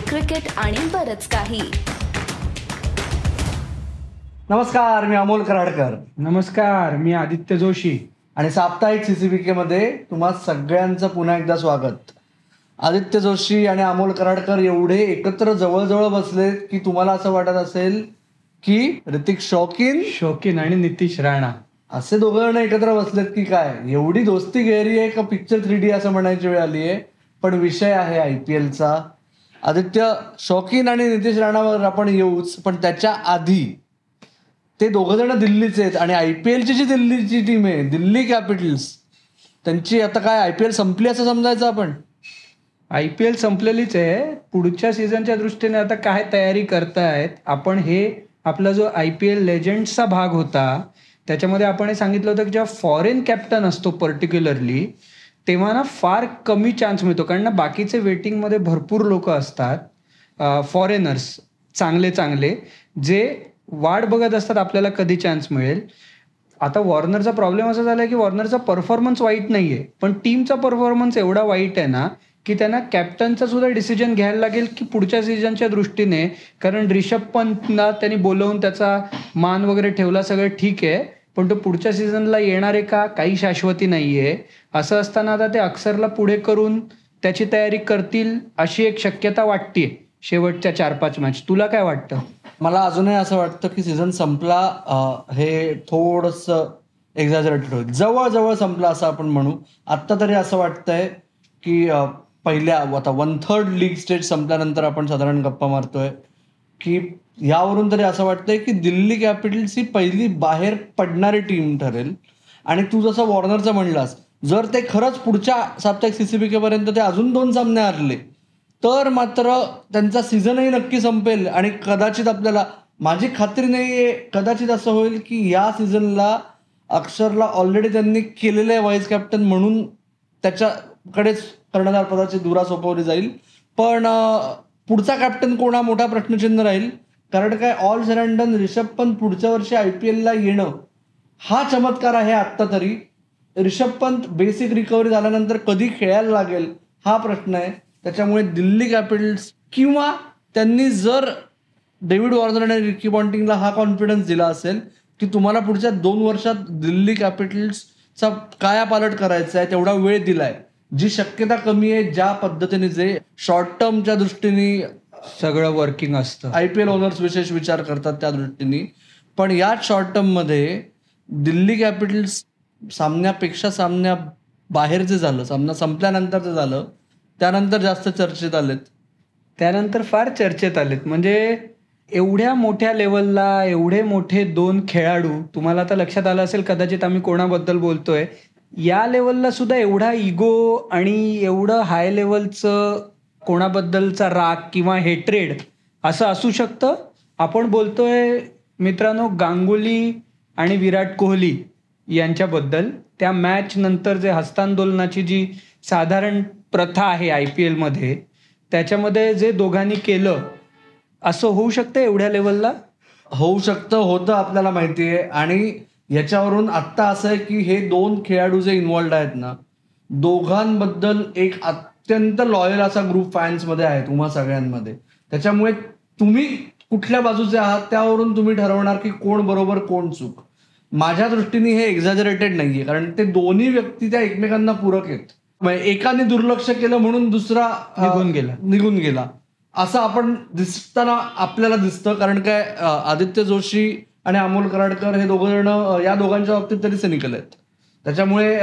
Cricket आणि बरच काही. नमस्कार मी अमोल कराडकर. नमस्कार मी आदित्य जोशी. आणि साप्ताहिक सीसीबीके मध्ये तुम्हा सगळ्यांचं पुन्हा एकदा स्वागत. आदित्य जोशी आणि अमोल कराडकर एवढे एकत्र जवळजवळ बसले की तुम्हाला असं वाटत असेल की ऋतिक शौकीन शौकीन आणि नितीश राणा. असे दोघं जण एकत्र बसलेत की काय? एवढी दोस्ती गैरी आहे का पिक्चर थ्री डी असं म्हणायची वेळ आली आहे पण विषय आहे आय पी एलचा आदित्य शौकीन आणि नितीश राणावर आपण येऊच पण त्याच्या आधी ते दोघं जण दिल्लीचे आहेत आणि आय पी एलची जी दिल्लीची टीम आहे दिल्ली कॅपिटल्स त्यांची आता काय आय पी एल संपली असं समजायचं आपण? आय पी एल संपलेलीच आहे. पुढच्या सीझनच्या दृष्टीने आता काय तयारी करतायत आपण हे आपला जो आय पी एल लेजंडचा भाग होता त्याच्यामध्ये आपण हे सांगितलं होतं की जेव्हा फॉरेन कॅप्टन असतो पर्टिक्युलरली तेव्हा ना फार कमी चान्स मिळतो. कारण ना बाकीचे वेटिंगमध्ये भरपूर लोक असतात फॉरेनर्स चांगले चांगले जे वाट बघत असतात आपल्याला कधी चान्स मिळेल. आता वॉर्नरचा प्रॉब्लेम असा झाला की वॉर्नरचा परफॉर्मन्स वाईट नाही आहे पण टीमचा परफॉर्मन्स एवढा वाईट आहे ना की त्यांना कॅप्टनचा सुद्धा डिसिजन घ्यायला लागेल की पुढच्या सीझनच्या दृष्टीने. कारण रिषभ पंतला त्यांनी बोलवून त्याचा मान वगैरे ठेवला सगळं ठीक आहे. पण तो पुढच्या सीझनला येणार आहे का काही शाश्वती नाही आहे असं असताना आता ते अक्षरला पुढे करून त्याची तयारी करतील अशी एक शक्यता वाटते शेवटच्या चार पाच मॅच तुला काय वाटतं? मला अजूनही असं वाटतं की सीझन संपला हे थोडंसं एक्झॅजरेटेड होईल. जवळजवळ संपला असं आपण म्हणू. आत्ता तरी असं वाटतंय की पहिल्या आता वन थर्ड लीग स्टेज संपल्यानंतर आपण साधारण गप्पा मारतोय. की यावरून तरी असं वाटतंय की दिल्ली कॅपिटल्स ही पहिली बाहेर पडणारी टीम ठरेल. आणि तू जसं वॉर्नरचं म्हणलास जर ते खरंच पुढच्या साप्ताहिक सीसीबीकेपर्यंत ते अजून दोन सामने हरले तर मात्र त्यांचा सीझनही नक्की संपेल आणि कदाचित आपल्याला माझी खात्री नाही आहे कदाचित असं होईल की या सीझनला अक्षरला ऑलरेडी त्यांनी केलेलं आहे व्हाईस कॅप्टन म्हणून त्याच्याकडेच कर्णधार पदाची दुरा सोपवली जाईल. पण पुढचा कॅप्टन कोण हा मोठा प्रश्नचिन्ह राहील? कारण काय ऑल सेरंडन रिषभ पंत पुढच्या वर्षी आय पी एलला येणं हा चमत्कार आहे आत्ता तरी. रिषभ पंत बेसिक रिकव्हरी झाल्यानंतर कधी खेळायला लागेल हा प्रश्न आहे. त्याच्यामुळे दिल्ली कॅपिटल्स किंवा त्यांनी जर डेव्हिड वॉर्नर आणि रिकी बॉन्टिंगला हा कॉन्फिडन्स दिला असेल की तुम्हाला पुढच्या दोन वर्षात दिल्ली कॅपिटल्सचा कायापालट करायचा आहे तेवढा वेळ दिलाय. जी शक्यता कमी आहे ज्या पद्धतीने जे शॉर्ट टर्मच्या दृष्टीने सगळं वर्किंग असतं. आय पी एल ओनर्स विशेष विचार करतात त्या दृष्टीने. पण याच शॉर्ट टर्ममध्ये दिल्ली कॅपिटल्स सामन्यापेक्षा सामन्या बाहेर जे झालं सामना संपल्यानंतर जे झालं त्यानंतर जास्त चर्चेत आलेत. त्यानंतर फार चर्चेत आलेत. म्हणजे एवढ्या मोठ्या लेवलला एवढे मोठे दोन खेळाडू तुम्हाला आता लक्षात आलं असेल कदाचित आम्ही कोणाबद्दल बोलतोय या लेवलला सुद्धा एवढा इगो आणि एवढं हाय लेवलचं कोणाबद्दलचा राग किंवा हेट्रेड असं असू शकतं. आपण बोलतोय मित्रांनो गांगुली आणि विराट कोहली यांच्याबद्दल. त्या मॅच नंतर जे हस्तांदोलनाची जी साधारण प्रथा आहे आय पी एलमध्ये त्याच्यामध्ये जे दोघांनी केलं असं होऊ शकतं एवढ्या लेवलला होऊ शकतं होतं आपल्याला माहिती आहे आणि याच्यावरून आत्ता असं आहे की हे दोन खेळाडू जे इन्वॉल्ड आहेत ना दोघांबद्दल एक अत्यंत लॉयल असा ग्रुप फॅन्समध्ये आहे तुम्हा सगळ्यांमध्ये. त्याच्यामुळे तुम्ही कुठल्या बाजूचे आहात त्यावरून तुम्ही ठरवणार की कोण बरोबर कोण चूक. माझ्या दृष्टीने हे एक्झॅजरेटेड नाहीये कारण ते दोन्ही व्यक्ती त्या एकमेकांना पूरक आहेत. म्हणजे एकाने दुर्लक्ष केलं म्हणून दुसरा निघून गेला. निघून गेला. असं आपण दिसताना आपल्याला दिसतं कारण काय आदित्य जोशी आणि अमोल कराडकर हे दोघं जण या दोघांच्या बाबतीत तरी सिनिकल आहेत. त्याच्यामुळे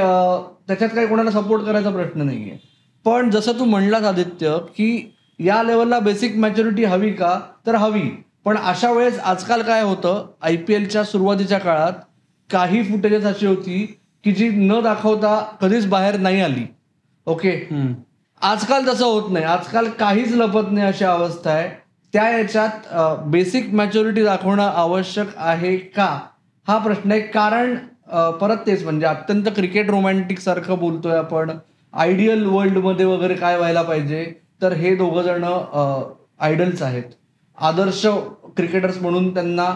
त्याच्यात काही कोणाला सपोर्ट करायचा प्रश्न नाहीये. पण जसं तू म्हणलास आदित्य की या लेवलला बेसिक मॅच्युरिटी हवी का? तर हवी. पण अशा वेळेस आजकाल काय होतं आय पी एलच्या सुरुवातीच्या काळात काही फुटेजेस अशी होती की जी न दाखवता कधीच बाहेर नाही आली. ओके. आजकाल तसं होत नाही. आजकाल काहीच लपत नाही अशी अवस्था आहे. त्या याच्यात बेसिक मॅच्युरिटी दाखवणं आवश्यक आहे का? हा प्रश्न आहे. कारण परत तेच म्हणजे अत्यंत क्रिकेट रोमॅन्टिक सारखं बोलतोय आपण. आयडियल वर्ल्डमध्ये वगैरे काय व्हायला पाहिजे? तर हे दोघं जण आयडल्स आहेत. आदर्श क्रिकेटर्स म्हणून त्यांना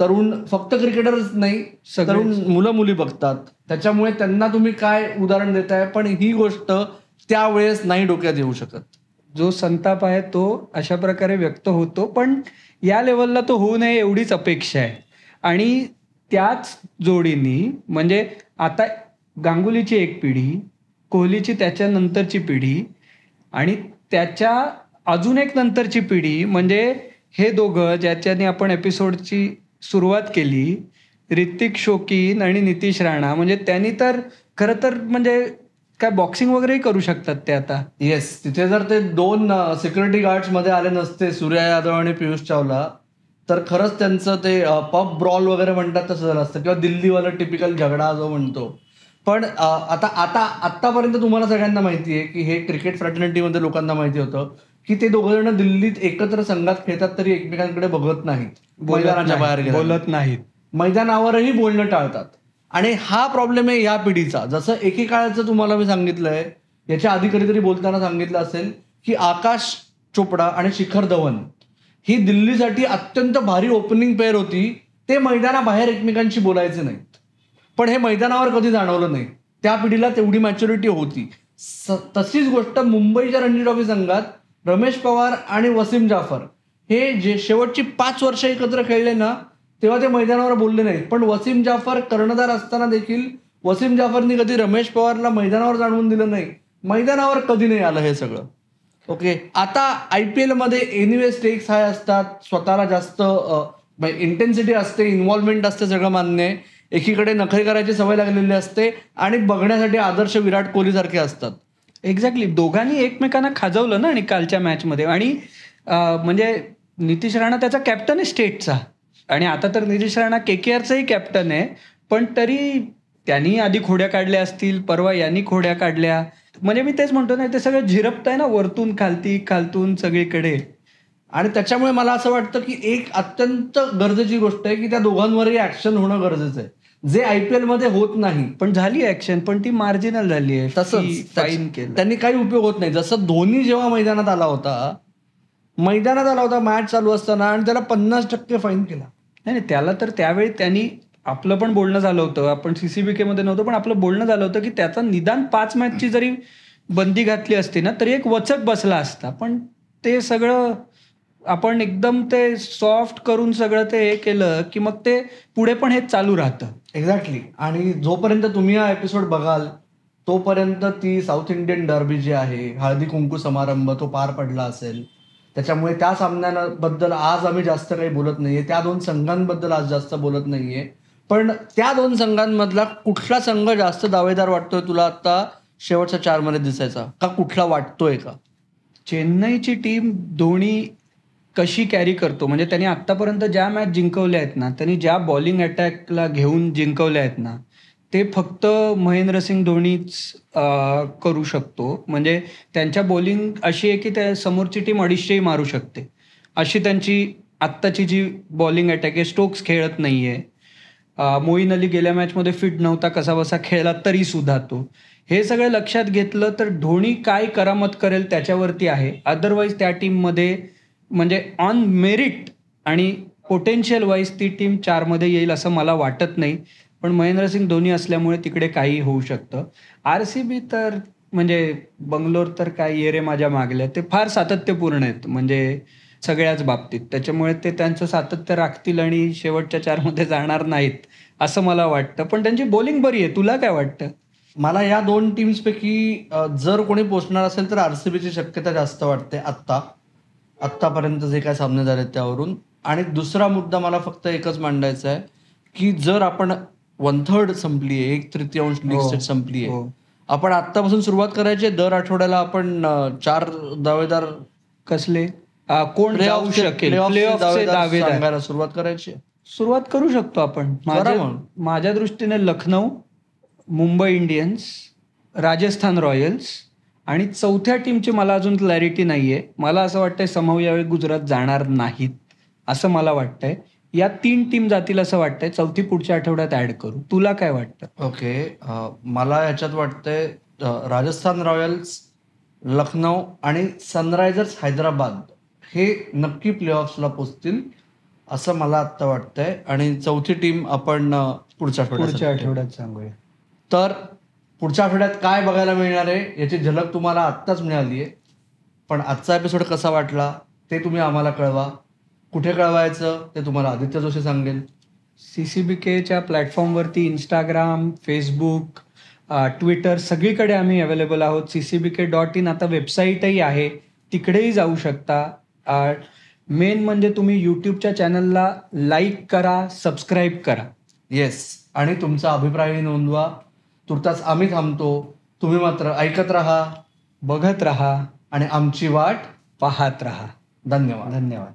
तरुण फक्त क्रिकेटर्स नाही. तरुण मुलं मुली बघतात. त्याच्यामुळे त्यांना तुम्ही काय उदाहरण देताय? पण ही गोष्ट त्यावेळेस नाही डोक्यात येऊ शकत. जो संताप आहे तो अशा प्रकारे व्यक्त होतो पण या लेवलला तो होऊ नये एवढीच अपेक्षा आहे. आणि त्याच जोडीनी म्हणजे आता गांगुलीची एक पिढी कोहलीची त्याच्यानंतरची पिढी आणि त्याच्या अजून एक नंतरची पिढी म्हणजे हे दोघं ज्याच्याने आपण एपिसोडची सुरुवात केली ऋतिक शोकीन आणि नितीश राणा म्हणजे त्यांनी तर खरं तर म्हणजे काय बॉक्सिंग वगैरेही करू शकतात ते आता? येस तिथे जर ते दोन सिक्युरिटी गार्ड्समध्ये आले नसते सूर्या यादव आणि पियुष चावला तर खरंच त्यांचं ते पब ब्रॉल वगैरे म्हणतात तसं झालं असतं किंवा दिल्लीवाला टिपिकल झगडा जो म्हणतो. पण आता आता आतापर्यंत तुम्हाला सगळ्यांना माहिती आहे की हे क्रिकेट फ्रॅटर्निटीमध्ये लोकांना माहिती होतं की ते दोघं जण दिल्लीत एकत्र संघात खेळतात तरी एकमेकांकडे बघत नाहीत. मैदानाच्या बाहेर. बोलत नाहीत. मैदानावरही बोलणं टाळतात. आणि हा प्रॉब्लेम आहे या पिढीचा. जसं एकेकाळाचं तुम्हाला मी सांगितलंय याच्या आधी कधीतरी बोलताना सांगितलं असेल की आकाश चोपडा आणि शिखर धवन ही दिल्लीसाठी अत्यंत भारी ओपनिंग पेअर होती. ते मैदानाबाहेर एकमेकांशी बोलायचे नाहीत. पण हे मैदानावर कधी जाणवलं नाही. त्या पिढीला तेवढी मॅच्युरिटी होती. स- तशीच गोष्ट मुंबईच्या रणजी ट्रॉफी संघात रमेश पवार आणि वसीम जाफर. हे जे शेवटची पाच वर्ष एकत्र खेळले ना तेव्हा ते मैदानावर बोलले नाहीत. पण वसीम जाफर कर्णधार असताना देखील वसीम जाफरनी कधी रमेश पवारला मैदानावर जाणवून दिलं नाही. मैदानावर कधी नाही आलं हे सगळं. ओके आता आय पी एलमध्ये एनिवे स्टेक्स हाय असतात. स्वतःला जास्त इंटेन्सिटी म्हणजे असते इन्व्हॉल्वमेंट असते सगळं मान्य आहे. एकीकडे नखरे करायची सवय लागलेली असते आणि बघण्यासाठी आदर्श विराट कोहली सारखे असतात. एक्झॅक्टली दोघांनी एकमेकांना खाजवलं ना आणि कालच्या मॅचमध्ये आणि म्हणजे नितीश राणा त्याचा कॅप्टन आहे स्टेटचा आणि आता तर नितीश राणा के के आरचाही कॅप्टन आहे पण तरी त्यांनी आधी खोड्या काढल्या असतील परवा यांनी खोड्या काढल्या. म्हणजे मी तेच म्हणतो ना ते सगळं झिरपत आहे ना वरतून खालती खालतून सगळीकडे. आणि त्याच्यामुळे मला असं वाटतं की एक अत्यंत गरजेची गोष्ट आहे की त्या दोघांवरही ऍक्शन होणं गरजेचं आहे. जे आय पी एलमध्ये होत नाही. पण झाली ऍक्शन पण ती मार्जिनल झाली आहे. केलं. त्यांनी काही उपयोग होत नाही. जसं धोनी जेव्हा मैदानात आला होता मैदानात आला होता मॅच चालू असताना आणि त्याला पन्नास टक्के फाईन केला. नाही नाही, त्याला तर त्यावेळी त्यांनी आपलं पण बोलणं झालं होतं. आपण सीसीबीके मध्ये नव्हतं पण आपलं बोलणं झालं होतं की त्याचा निदान पाच मॅचची जरी बंदी घातली असती ना तरी एक वचक बसला असता. पण ते सगळं आपण एकदम ते सॉफ्ट करून सगळं ते हे केलं की मग ते पुढे पण हे चालू राहतं. एक्झॅक्टली आणि जोपर्यंत तुम्ही हा एपिसोड बघाल तोपर्यंत ती साऊथ इंडियन डर्बी जी आहे हळदी कुंकू समारंभ तो पार पडला असेल. त्याच्यामुळे त्या सामन्यांबद्दल आज आम्ही जास्त काही बोलत नाहीये. त्या दोन संघांबद्दल आज जास्त बोलत नाहीये. पण त्या दोन संघांमधला कुठला संघ जास्त दावेदार वाटतोय तुला आता शेवटच्या चारमध्ये दिसायचा? का कुठला वाटतोय का? चेन्नईची टीम धोनी कशी कॅरी करतो? म्हणजे त्यांनी आतापर्यंत ज्या मॅच जिंकवल्या आहेत ना त्यांनी ज्या बॉलिंग अटॅकला घेऊन जिंकवल्या आहेत ना ते फक्त महेंद्रसिंग धोनीच करू शकतो. म्हणजे त्यांच्या बॉलिंग अशी आहे की त्या समोरची टीम अडीचशेही मारू शकते. अशी त्यांची आत्ताची जी बॉलिंग अटॅक आहे स्टोक्स खेळत नाहीये. आहे मोईन अली गेल्या मॅचमध्ये फिट नव्हता कसा बसा खेळला तरी सुद्धा तो. हे सगळं लक्षात घेतलं तर धोनी काय करामत करेल त्याच्यावरती आहे. अदरवाईज त्या टीममध्ये म्हणजे ऑन मेरिट आणि पोटेन्शियल वाईज ती टीम चारमध्ये येईल असं मला वाटत नाही. पण महेंद्रसिंग धोनी असल्यामुळे तिकडे काही होऊ शकतं. आर सी बी तर म्हणजे बंगलोर तर काय येरे माझ्या मागल्या. ते फार सातत्यपूर्ण आहेत म्हणजे सगळ्याच बाबतीत. त्याच्यामुळे ते त्यांचं सातत्य राखतील आणि शेवटच्या चारमध्ये जाणार नाहीत असं मला वाटतं. पण त्यांची बॉलिंग बरी आहे. तुला काय वाटतं? मला या दोन टीम्सपैकी जर कोणी पोचणार असेल तर आर सी बीची शक्यता जास्त वाटते आत्ता. आत्तापर्यंत जे काय सामने झाले त्यावरून. आणि दुसरा मुद्दा मला फक्त एकच मांडायचा आहे की जर आपण वन थर्ड संपली आहे एक तृतीयांश लीग हो. स्टेट संपली आहे हो. आपण आत्तापासून सुरुवात करायची. दर आठवड्याला आपण चार दावेदार कसले कोण जाऊ शकेल दावेदार सुरुवात करायची. सुरुवात करू शकतो आपण माझ्या दृष्टीने लखनौ मुंबई इंडियन्स राजस्थान रॉयल्स आणि चौथ्या टीमची मला अजून क्लॅरिटी नाहीये मला असं वाटतंय समूह यावेळी गुजरात जाणार नाहीत असं मला वाटतंय या तीन टीम जातील असं वाटतंय. चौथी पुढच्या आठवड्यात ऍड करू. तुला काय वाटतं? ओके. मला याच्यात वाटतंय राजस्थान रॉयल्स लखनौ आणि सनरायझर्स हैदराबाद हे नक्की प्लेऑफ्सला पोचतील असं मला आत्ता वाटतंय. आणि चौथी टीम आपण पुढच्या पुढच्या आठवड्यात सांगूया. तर पुढच्या आठवड्यात काय बघायला मिळणार आहे याची झलक तुम्हाला आत्ताच मिळाली आहे पण आजचा एपिसोड कसा वाटला ते तुम्ही आम्हाला कळवा. कुठे कळवायचं ते तुम्हाला आदित्य जोशी सांगेल. सी सी बी केच्या प्लॅटफॉर्मवरती इंस्टाग्राम फेसबुक ट्विटर सगळीकडे आम्ही अवेलेबल आहोत. C C B K dot in आता वेबसाईटही आहे. तिकडेही जाऊ शकता. मेन म्हणजे तुम्ही यूट्यूबच्या चॅनलला लाईक करा सबस्क्राईब करा. येस आणि तुमचा अभिप्रायही नोंदवा. तुर्तास आम्ही थांबतो. तुम्ही मात्र ऐकत राहा बघत राहा आणि आमची वाट पाहत राहा. धन्यवाद. धन्यवाद.